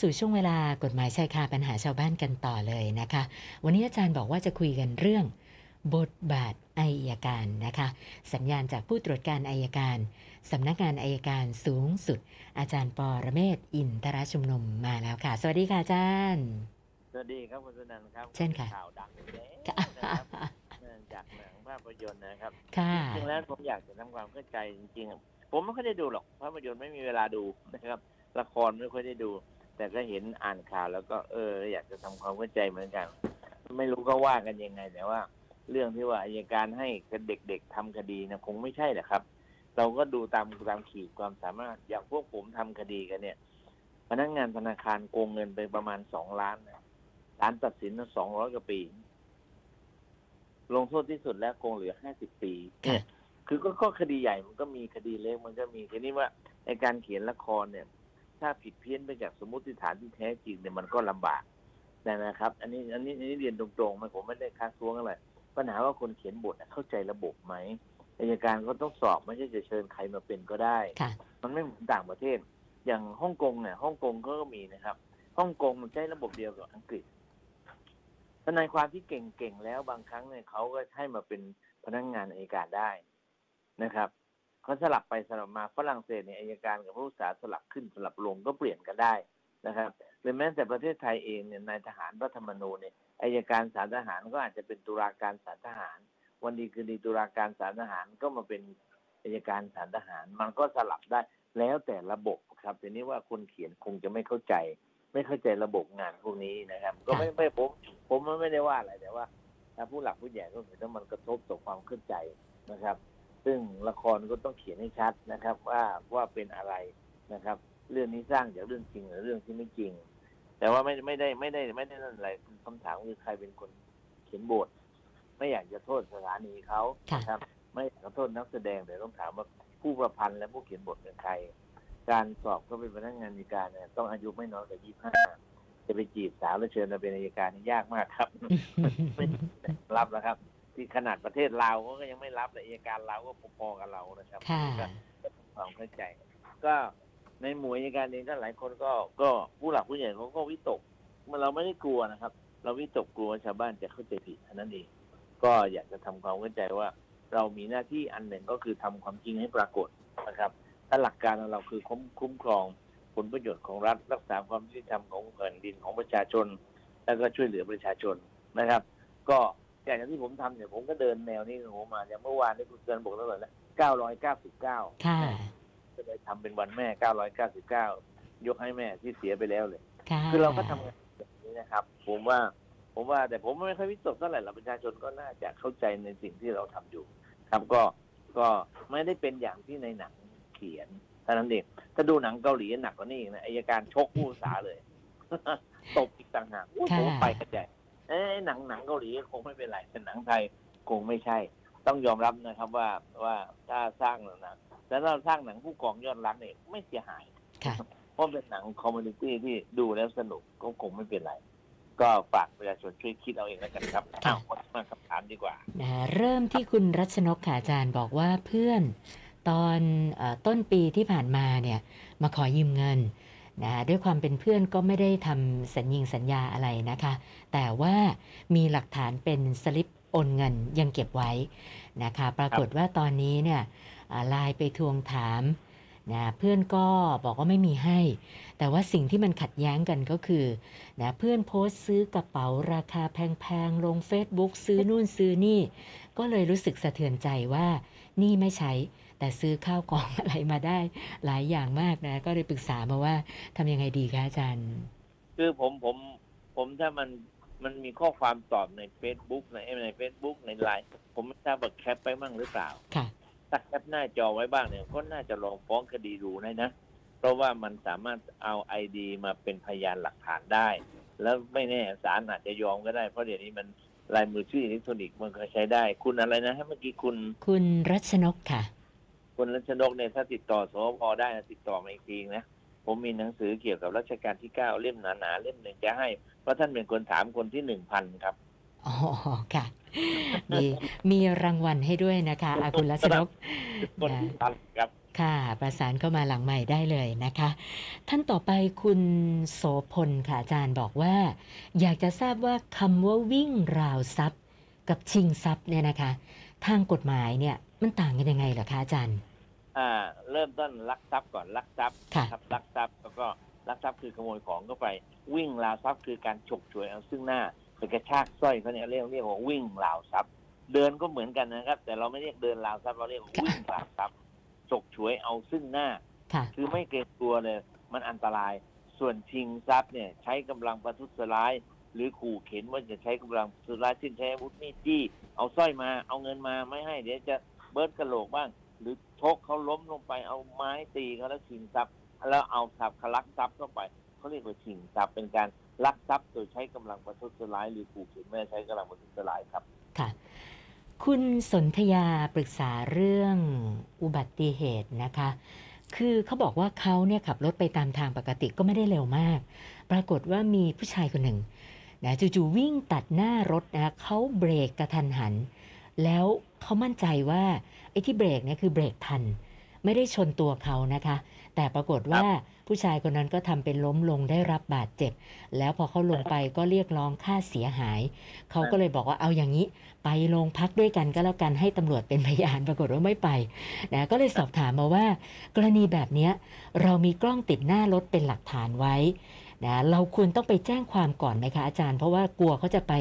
สู่ช่วงเวลากฎหมายชายคาปัญหาชาวบ้านกันต่อเลยนะคะ วันนี้อาจารย์บอกว่าจะคุยกันเรื่อง บทบาทอัยการนะคะ สัญญาณจากผู้ตรวจการอัยการสำนักงานอัยการสูงสุด อาจารย์ปอระเมศวร์อินทรชุมนุมมาแล้วค่ะ สวัสดีค่ะอาจารย์ สวัสดีครับคุณสุนันท์ครับ เช่นค่ะข่าวดังอยู่แล้วค่ะนะครับเนื่องจากหนังภาพยนตร์นะครับ ค่ะจริงๆแล้วผมอยากจะทำความเข้าใจจริงๆ ผมไม่ค่อยได้ดูหรอกภาพยนตร์ไม่มีเวลาดูนะครับ ละครไม่ค่อยได้ดู แต่ก็เห็นอ่านข่าวแล้วก็เออ อยากจะทำความเข้าใจเหมือนกัน ไม่รู้ก็ว่ากันยังไง แต่ว่า เรื่องที่ว่าอายการให้เด็กๆทำคดีนะคงไม่ใช่แหละครับ เราก็ดูตามตามขีดความสามารถอย่างพวกผมทำคดีกันเนี่ย พนักงานธนาคารโกงเงินไปประมาณสองล้านนะศาลตัดสินสองร้อยกว่าปี ลงโทษที่สุดแล้วโกงเหลือห้าสิบปีค่ะเนี่ยคือก็ก็คดีใหญ่มันก็มีคดีเล็กมันก็มีทีนี้ว่าในการเขียนละครเนี่ย ถ้าผิดเพี้ยนไปจากสมมติฐานที่แท้จริงเนี่ยมันก็ลำบากนะครับ อันนี้อันนี้อันนี้เรียนตรงๆมันผมไม่ได้ค้านท้วงอะไรปัญหาว่าคนเขียนบทน่ะเข้าใจระบบไหมอายการก็ต้องสอบไม่ใช่จะเชิญใครมาเป็นก็ได้ค่ะมันไม่เหมือนต่างประเทศ อย่างฮ่องกงเนี่ยฮ่องกงเขาก็มีนะครับฮ่องกงมันใช้ระบบเดียวกับอังกฤษทนายความที่เก่งๆแล้วบางครั้งเนี่ยเขาก็ให้มาเป็นพนักงานอัยการได้นะครับ เขาสลับไปสลับมาฝรั่งเศสเนี่ยอัยการกับผู้ศึกษาสลับขึ้นสลับลงก็เปลี่ยนกันได้นะครับหรือแม้แต่ประเทศไทยเองเนี่ยนายทหารรัฐธรรมนูญเนี่ยอัยการศาลทหารก็อาจจะเป็นตุลาการศาลทหาร วันดีคืนดีตุลาการศาลทหารก็มาเป็นอัยการศาลทหาร มันก็สลับได้แล้วแต่ระบบครับทีนี้ว่าคนเขียนคงจะไม่เข้าใจ ไม่เข้าใจระบบงานพวกนี้นะครับ ก็ไม่ไม่ผมผมไม่ได้ว่าอะไรแต่ว่าถ้าผู้หลักผู้ใหญ่ก็เห็นว่ามันกระทบต่อความเข้าใจนะครับ ซึ่งละครก็ต้องเขียนให้ชัดนะครับ ว่าว่าเป็นอะไรนะครับ เรื่องนี้สร้างจากเรื่องจริงหรือเรื่องที่ไม่จริง แต่ว่าไม่ไม่ได้ไม่ได้ไม่ได้นั่นอะไรคำถามคือใครเป็นคนเขียนบท ไม่อยากจะโทษสถานีเขาค่ะนะครับ ไม่อยากจะโทษนักแสดงแต่ต้องถามว่าผู้ประพันธ์และผู้เขียนบทเป็นใคร การสอบก็เป็นพนักงานอัยการเนี่ยต้องอายุไม่น้อยกว่ายี่ห้าจะไปจีบสาวแล้วเชิญมาเป็นอัยการนี่ยากมากครับ ไม่รับแล้วครับ ที่ขนาดประเทศลาวเขาก็ยังไม่รับเลยอัยการลาวก็พอๆกับเรานะครับค่ะ ก็ความเข้าใจ ก็ในหมวยอัยการเองก็หลายคนก็ก็ผู้หลักผู้ใหญ่เขาก็วิตกมันเราไม่ได้กลัวนะครับ เราวิตกกลัวว่าชาวบ้านจะเข้าใจผิดเท่านั้นเองก็อยากจะทำความเข้าใจว่า เรามีหน้าที่อันหนึ่งก็คือทำความจริงให้ปรากฏนะครับถ้าหลักการของเราคือคุ้มคุ้มครองผลประโยชน์ของรัฐ รักษาความยุติธรรมของแผ่นดินของประชาชน แล้วก็ช่วยเหลือประชาชนนะครับ ก็ อย่างที่ผมทำเนี่ยผมก็เดินแนวนี้ของผมมาอย่างเมื่อวานที่คุณเตือนบอกแล้วแล้ว999ค่ะก็เลยทำเป็นวันแม่999ยกให้แม่ที่เสียไปแล้วเลยค่ะคือเราก็ทำงานแบบนี้นะครับ ผมว่า ผมว่า แต่ผมไม่ค่อยวิตกเท่าไหร่หรอกประชาชนก็น่าจะเข้าใจในสิ่งที่เราทำอยู่ ครับก็ก็ไม่ได้เป็นอย่างที่ในหนังเขียนเท่านั้นเองถ้าดูหนังเกาหลีหนักกว่านี้อีกนะอายการชกผู้ศึกษาเลยตบอีกต่างหากอุ๊ยค่ะผมไปกันใหญ่ เอ้ยหนังหนังเกาหลีคงไม่เป็นไรแต่หนังไทยคงไม่ใช่ ต้องยอมรับนะครับว่าว่าถ้าสร้างหนังแล้วเราสร้างหนังผู้กองยอดรักเนี่ยไม่เสียหายค่ะเพราะเป็นหนัง comedy ที่ดูแล้วสนุกก็คงไม่เป็นไรก็ฝากประชาชนช่วยคิดเอาเองแล้วกันครับค่ะเอามาคำถามดีกว่านะเริ่มที่คุณรัชนกค่ะอาจารย์บอกว่าเพื่อนตอนเออต้นปีที่ผ่านมาเนี่ยมาขอยืมเงิน นะด้วยความเป็นเพื่อนก็ไม่ได้ทำสัญญิงสัญญาอะไรนะคะ แต่ว่ามีหลักฐานเป็นสลิปโอนเงินยังเก็บไว้นะคะ ปรากฏว่าตอนนี้เนี่ยไลน์ไปทวงถามนะเพื่อนก็บอกว่าไม่มีให้ แต่ว่าสิ่งที่มันขัดแย้งกันก็คือนะเพื่อนโพสต์ซื้อกระเป๋าราคาแพงๆ ลง Facebook ซื้อนู่นซื้อนี่ ก็เลยรู้สึกสะเทือนใจว่านี่ไม่ใช้ แต่ซื้อข้าวของอะไรมาได้หลายอย่างมากนะ ก็เลยปรึกษามาว่าทำยังไงดีคะอาจารย์ คือผมผมผมถ้ามันมันมีข้อความตอบใน Facebook ในใน Facebook ในไลน์ผมไม่ทราบว่าแคปไปบ้างหรือเปล่าค่ะถ้าแคปหน้าจอไว้บ้างเนี่ยก็น่าจะลองฟ้องคดีดูได้นะ เพราะว่ามันสามารถเอาไอดีมาเป็นพยานหลักฐานได้ แล้วไม่แน่ศาลอาจจะยอมก็ได้ เพราะเดี๋ยวนี้มันลายมือชื่ออิเล็กทรอนิกส์มันก็ใช้ได้ คุณอะไรนะให้เมื่อกี้คุณ คุณรัชนกค่ะ คุณรัชนกเนี่ยถ้าติดต่อสพได้นะติดต่อมาอีกทีนะผมมีหนังสือเกี่ยวกับรัชกาลที่เก้าเล่มหนาๆเล่มหนึ่งจะให้ เพราะท่านเป็นคนถามคนที่หนึ่งพันครับอ๋อค่ะมีมีรางวัลให้ด้วยนะคะอาคุณรัชนกคนที่พันครับค่ะประสานเข้ามาหลังใหม่ได้เลยนะคะ ท่านต่อไปคุณโสพลค่ะอาจารย์บอกว่า อยากจะทราบว่าคำว่าวิ่งราวทรัพย์ กับชิงทรัพย์เนี่ยนะคะ ทางกฎหมายเนี่ยมันต่างกันยังไงเหรอคะอาจารย์ อ่าเริ่มต้นลักทรัพย์ก่อนลักทรัพย์ค่ะครับลักทรัพย์แล้วก็ลักทรัพย์คือขโมยของเข้าไป วิ่งราวทรัพย์คือการฉกฉวยเอาซึ่งหน้าไปกระชากสร้อยเขาเนี่ยเรียกเรียกว่าวิ่งราวทรัพย์ เดินก็เหมือนกันนะครับ แต่เราไม่เรียกเดินราวทรัพย์เราเรียกว่าวิ่งราวทรัพย์ฉกฉวยเอาซึ่งหน้าค่ะคือไม่เกรงกลัวเลยมันอันตราย ส่วนชิงทรัพย์เนี่ยใช้กำลังประทุษร้าย หรือขู่เข็นว่าจะใช้กำลังประทุษร้ายเช่นใช้อาวุธมีดจี้เอาสร้อยมาเอาเงินมาไม่ให้เดี๋ยวจะเบิร์ดกระโหลกบ้าง หรือชกเขาล้มลงไปเอาไม้ตีเขาแล้วชิงทรัพย์แล้วเอาทรัพย์คลักทรัพย์เข้าไปเขาเรียกว่าชิงทรัพย์เป็นการลักทรัพย์โดยใช้กำลังประทุษร้ายหรือขู่เข็นไม่ใช้กำลังประทุษร้ายครับค่ะ คุณสนธยาปรึกษาเรื่องอุบัติเหตุนะคะ คือเขาบอกว่าเขาเนี่ยขับรถไปตามทางปกติก็ไม่ได้เร็วมาก ปรากฏว่ามีผู้ชายคนหนึ่งนะจู่ๆวิ่งตัดหน้ารถนะเขาเบรกกระทันหัน แล้ว เขามั่นใจว่าไอ้ที่เบรกเนี่ยคือเบรกทัน ไม่ได้ชนตัวเขานะคะ แต่ปรากฏว่าผู้ชายคนนั้นก็ทำเป็นล้มลงได้รับบาดเจ็บ แล้วพอเขาลงไปก็เรียกร้องค่าเสียหาย เขาก็เลยบอกว่าเอาอย่างนี้ ไปโรงพักด้วยกันก็แล้วกันให้ตำรวจเป็นพยานปรากฏว่าไม่ไปนะก็เลยสอบถามมาว่า กรณีแบบเนี้ยเรามีกล้องติดหน้ารถเป็นหลักฐานไว้นะเราควรต้องไปแจ้งความก่อนไหมคะอาจารย์ เพราะว่ากลัวเขาจะไป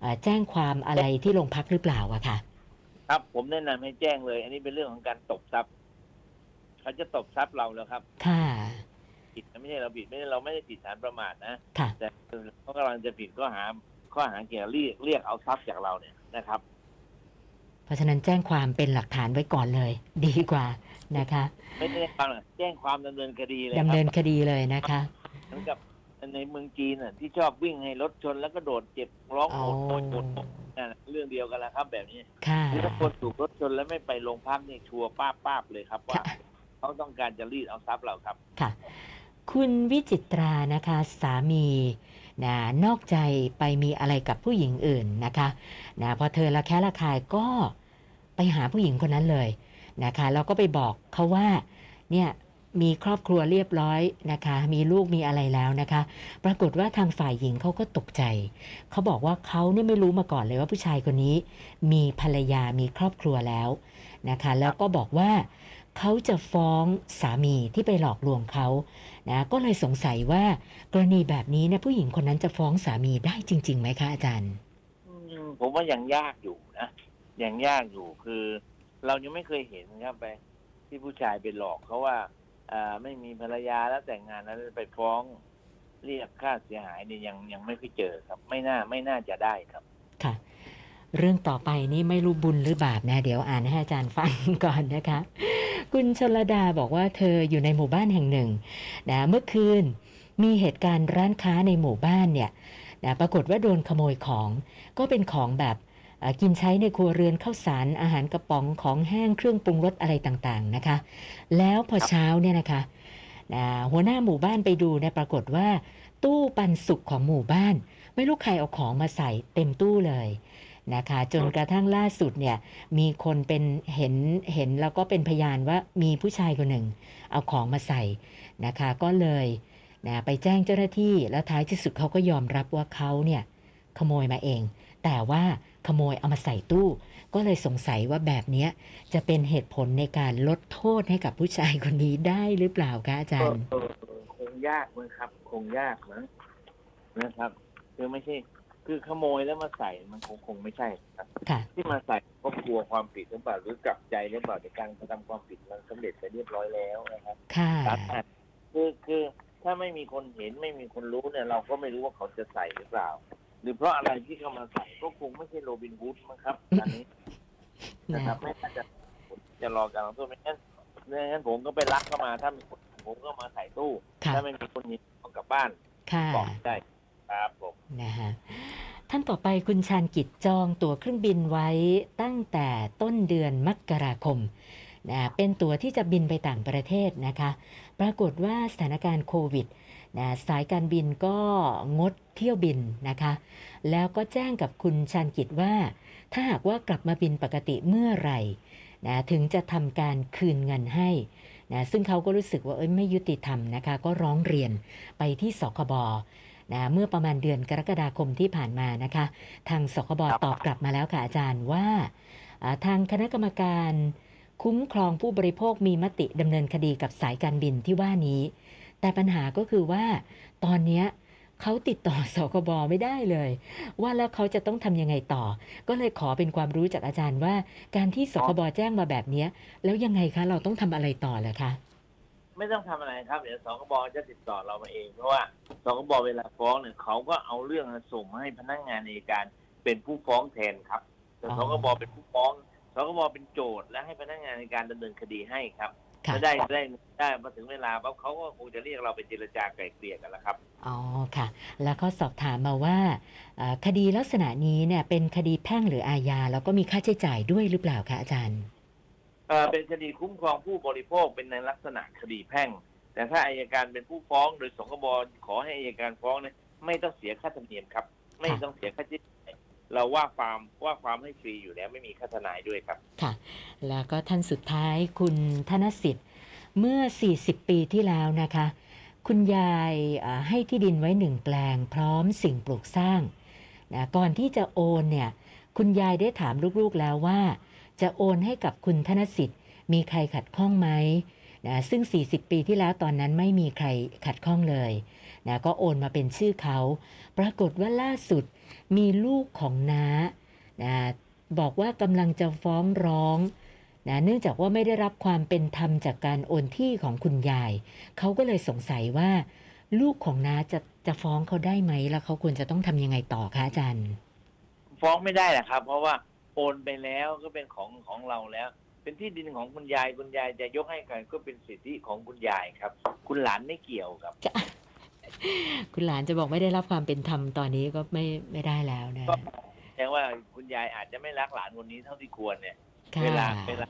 เอ่อแจ้งความอะไรที่โรงพักหรือเปล่าอะค่ะ ครับผมแนะนำให้แจ้งเลย อันนี้เป็นเรื่องของการตบทรัพย์เขาจะตบทรัพย์เราแล้วครับ ค่ะผิดนะไม่ใช่เราผิดไม่ใช่เราไม่ได้ผิดฐานประมาทนะค่ะแต่เขากำลังจะผิดข้อหาข้อหาเกี่ยวกับเรียกเรียกเอาทรัพย์จากเราเนี่ยนะครับ เพราะฉะนั้นแจ้งความเป็นหลักฐานไว้ก่อนเลย ดีกว่านะคะ ไม่ได้ความหรอกแจ้งความดำเนินคดีเลยคดำรับเนินคดีเลยนะคะเหมือนกับในเมืองจีนน่ะที่ชอบวิ่งให้รถชนแล้วก็โดดเจ็บร้องอ๋อโอดโอยโอดนั่นน่ะ เรื่องเดียวกันแหละครับแบบนี้ค่ะคือถ้าคนถูกรถชนแล้วไม่ไปโรงพักนี่ชัวร์ป้าบป้าบเลยครับว่าค่ะเขาต้องการจะรีดเอาทรัพย์เราครับค่ะ คุณวิจิตรานะคะสามีนะนอกใจไปมีอะไรกับผู้หญิงอื่นนะคะนะพอเธอละแคะละคายก็ไปหาผู้หญิงคนนั้นเลยนะคะแล้วก็ไปบอกเขาว่าเนี่ย มีครอบครัวเรียบร้อยนะคะ มีลูกมีอะไรแล้วนะคะ ปรากฏว่าทางฝ่ายหญิงเขาก็ตกใจ เขาบอกว่าเขาเนี่ยไม่รู้มาก่อนเลยว่าผู้ชายคนนี้ มีภรรยามีครอบครัวแล้วนะคะ แล้วก็บอกว่าเขาจะฟ้องสามีที่ไปหลอกลวงเขานะก็เลยสงสัยว่ากรณีแบบนี้เนี่ยผู้หญิงคนนั้นจะฟ้องสามีได้จริงๆไหมคะอาจารย์ผมว่ายังยากอยู่นะยังยากอยู่คือ เรายังไม่เคยเห็นครับไปที่ผู้ชายไปหลอกเขาว่า ไม่มีภรรยาแล้วแต่งงานแล้วไปฟ้องเรียกค่าเสียหายเนี่ยยังยังไม่เคยเจอครับ ไม่น่าไม่น่าจะได้ครับ ค่ะ เรื่องต่อไปนี่ไม่รู้บุญหรือบาปนะ เดี๋ยวอ่านให้อาจารย์ฟังก่อนนะคะ คุณชลดาบอกว่าเธออยู่ในหมู่บ้านแห่งหนึ่งนะเมื่อคืนมีเหตุการณ์ร้านค้าในหมู่บ้านเนี่ยนะปรากฏว่าโดนขโมยของ ก็เป็นของแบบ กินใช้ในครัวเรือนข้าวสารอาหารกระป๋องของแห้งเครื่องปรุงรสอะไรต่างๆนะคะ แล้วพอเช้าเนี่ยนะคะหัวหน้าหมู่บ้านไปดูเนี่ยปรากฏว่า ตู้ปันสุกของหมู่บ้าน ไม่รู้ใครเอาของมาใส่เต็มตู้เลยนะคะจนกระทั่งล่าสุดเนี่ยมีคนเป็นเห็นเห็นแล้วก็เป็นพยานว่ามีผู้ชายคนหนึ่ง เอาของมาใส่นะคะ ก็เลยนะไปแจ้งเจ้าหน้าที่แล้วท้ายที่สุดเขาก็ยอมรับว่าเขาเนี่ยขโมยมาเอง แต่ว่า ขโมยเอามาใส่ตู้ ก็เลยสงสัยว่าแบบเนี้ยจะเป็นเหตุผลในการลดโทษให้กับผู้ชายคนนี้ได้หรือเปล่าคะอาจารย์เออเออคงยากมั้งครับ คงยากมั้งนะครับคือไม่ใช่คือขโมยแล้วมาใส่มันคงคงไม่ใช่ครับค่ะที่มาใส่ก็กลัวความผิดหรือเปล่าหรือกลับใจหรือเปล่าในการกระทำความผิดมันสำเร็จไปเรียบร้อยแล้วนะครับค่ะครับอะคือคือถ้าไม่มีคนเห็นไม่มีคนรู้เนี่ย เราก็ไม่รู้ว่าเขาจะใส่หรือเปล่า หรือเพราะอะไรที่เขามาใส่ก็คงไม่ใช่โรบินฮูดมั้งครับอันนี้นะครับไม่น่าจะจะรอการลงโทษไม่งั้นไม่งั้นผมก็ไปรักเข้ามาถ้ามีคนผมก็มาใส่ตู้ค่ะถ้าไม่มีคนนี้เอากลับบ้านค่ะบอกได้ครับผมนะฮะท่านต่อไปคุณชาญกิจจองตั๋วเครื่องบินไว้ตั้งแต่ต้นเดือนมกราคม นะเป็นตั๋วที่จะบินไปต่างประเทศนะคะ ปรากฏว่าสถานการณ์โควิดนะสายการบินก็งดเที่ยวบินนะคะ แล้วก็แจ้งกับคุณชาญกิจว่า ถ้าหากว่ากลับมาบินปกติเมื่อไหร่นะถึงจะทำการคืนเงินให้นะซึ่งเขาก็รู้สึกว่าเอ้ยไม่ยุติธรรมนะคะ ก็ร้องเรียนไปที่สคบนะเมื่อประมาณเดือนกรกฎาคมที่ผ่านมานะคะ ทางสคบตอบกลับมาแล้วค่ะอาจารย์ว่า ทางคณะกรรมการ คุ้มครองผู้บริโภคมีมติดำเนินคดีกับสายการบินที่ว่านี้ แต่ปัญหาก็คือว่า ตอนเนี้ยเขาติดต่อสคบไม่ได้เลย ว่าแล้วเขาจะต้องทำยังไงต่อ ก็เลยขอเป็นความรู้จากอาจารย์ว่า การที่สคบแจ้งมาแบบเนี้ยแล้วยังไงคะเราต้องทำอะไรต่อเหรอคะไม่ต้องทำอะไรครับเดี๋ยวสคบจะติดต่อเรามาเอง เพราะว่าสคบเวลาฟ้องเนี่ยเขาก็เอาเรื่องส่งมาให้พนักงานในการเป็นผู้ฟ้องแทนครับแต่อ๋อสคบเป็นผู้ฟ้อง สคบเป็นโจทย์และให้พนักงานในการดำเนินคดีให้ครับค่ะถ้าได้ได้ได้มาถึงเวลาปั๊บเขาก็คงจะเรียกเราไปเจรจาไกล่เกลี่ยกันแล้วครับอ๋อค่ะ แล้วก็สอบถามมาว่าอ่าคดีลักษณะนี้เนี่ยเป็นคดีแพ่งหรืออาญาแล้วก็มีค่าใช้จ่ายด้วยหรือเปล่าคะอาจารย์เอ่อเป็นคดีคุ้มครองผู้บริโภคเป็นในลักษณะคดีแพ่ง แต่ถ้าอายการเป็นผู้ฟ้องโดยสคบขอให้อายการฟ้องเนี่ยไม่ต้องเสียค่าธรรมเนียมครับ ไม่ต้องเสียค่าใช้จ่าย เราว่าความว่าความให้ฟรีอยู่แล้วไม่มีค่าทนายด้วยครับ ค่ะ แล้วก็ท่านสุดท้ายคุณธนสิทธิ์เมื่อ 40 ปีที่แล้วนะคะ คุณยายให้ที่ดินไว้หนึ่งแปลง พร้อมสิ่งปลูกสร้างนะก่อนที่จะโอนเนี่ย คุณยายได้ถามลูกๆแล้วว่า จะโอนให้กับคุณธนสิทธิ์ มีใครขัดข้องไหมนะซึ่ง 40 ปีที่แล้วตอนนั้นไม่มีใครขัดข้องเลย นะก็โอนมาเป็นชื่อเขา ปรากฏว่าล่าสุดมีลูกของน้านะบอกว่ากำลังจะฟ้องร้องนะเนื่องจากว่าไม่ได้รับความเป็นธรรมจากการโอนที่ของคุณยาย เขาก็เลยสงสัยว่า ลูกของน้าจะจะฟ้องเขาได้ไหม แล้วเขาควรจะต้องทำยังไงต่อคะอาจารย์ ฟ้องไม่ได้นะครับ เพราะว่าโอนไปแล้วก็เป็นของของเราแล้ว เป็นที่ดินของคุณยายคุณยายจะยกให้ใครก็เป็นสิทธิของคุณยายครับ คุณหลานไม่เกี่ยวครับ คุณหลานจะบอกไม่ได้รับความเป็นธรรมตอนนี้ก็ไม่ไม่ได้แล้วนะก็แสดงว่าคุณยายอาจจะไม่รักหลานคนนี้เท่าที่ควรเนี่ย ค่ะเวลาเวลา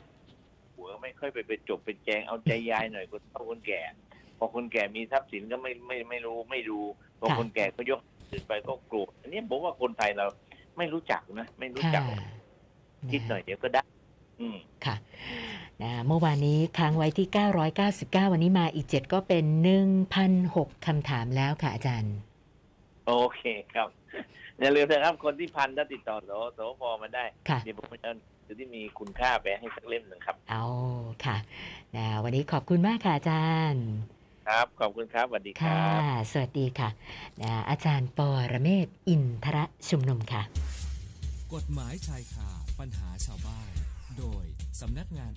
หัวไม่ค่อยไปเป็นจบเป็นแจงเอาใจยายหน่อยคนเฒ่าคนแก่ พอคนแก่มีทรัพย์สินก็ไม่ไม่ไม่รู้ไม่ดูพอคนแก่ก็ยกอื่นไปก็โกรธอันนี้ผมว่าคนไทยเราไม่รู้จักนะ ไม่รู้ค่ะจักคิดหน่อยเดี๋ยวก็ได้ อืม ค่ะ นะเมื่อวานนี้ค้างไว้ที่ 999 วันนี้มาอีก 7 ก็เป็น 1,006คำถามแล้วค่ะอาจารย์ โอเคครับ อย่าลืมนะครับคนที่พันถ้าติดต่อโสโสพมาได้ค่ะเดี๋ยวผมจะเอาหนังสือที่มีคุณค่าไปให้สักเล่มหนึ่งครับเอาค่ะนะวันนี้ขอบคุณมากค่ะอาจารย์ ครับ ขอบคุณครับ สวัสดีคค่ะรับสวัสดีค่ะนะอาจารย์ปอระเมศวร์อินทรชุมนุมค่ะ กฎหมายชายคาปัญหาชาวบ้าน โดยสำนักงาน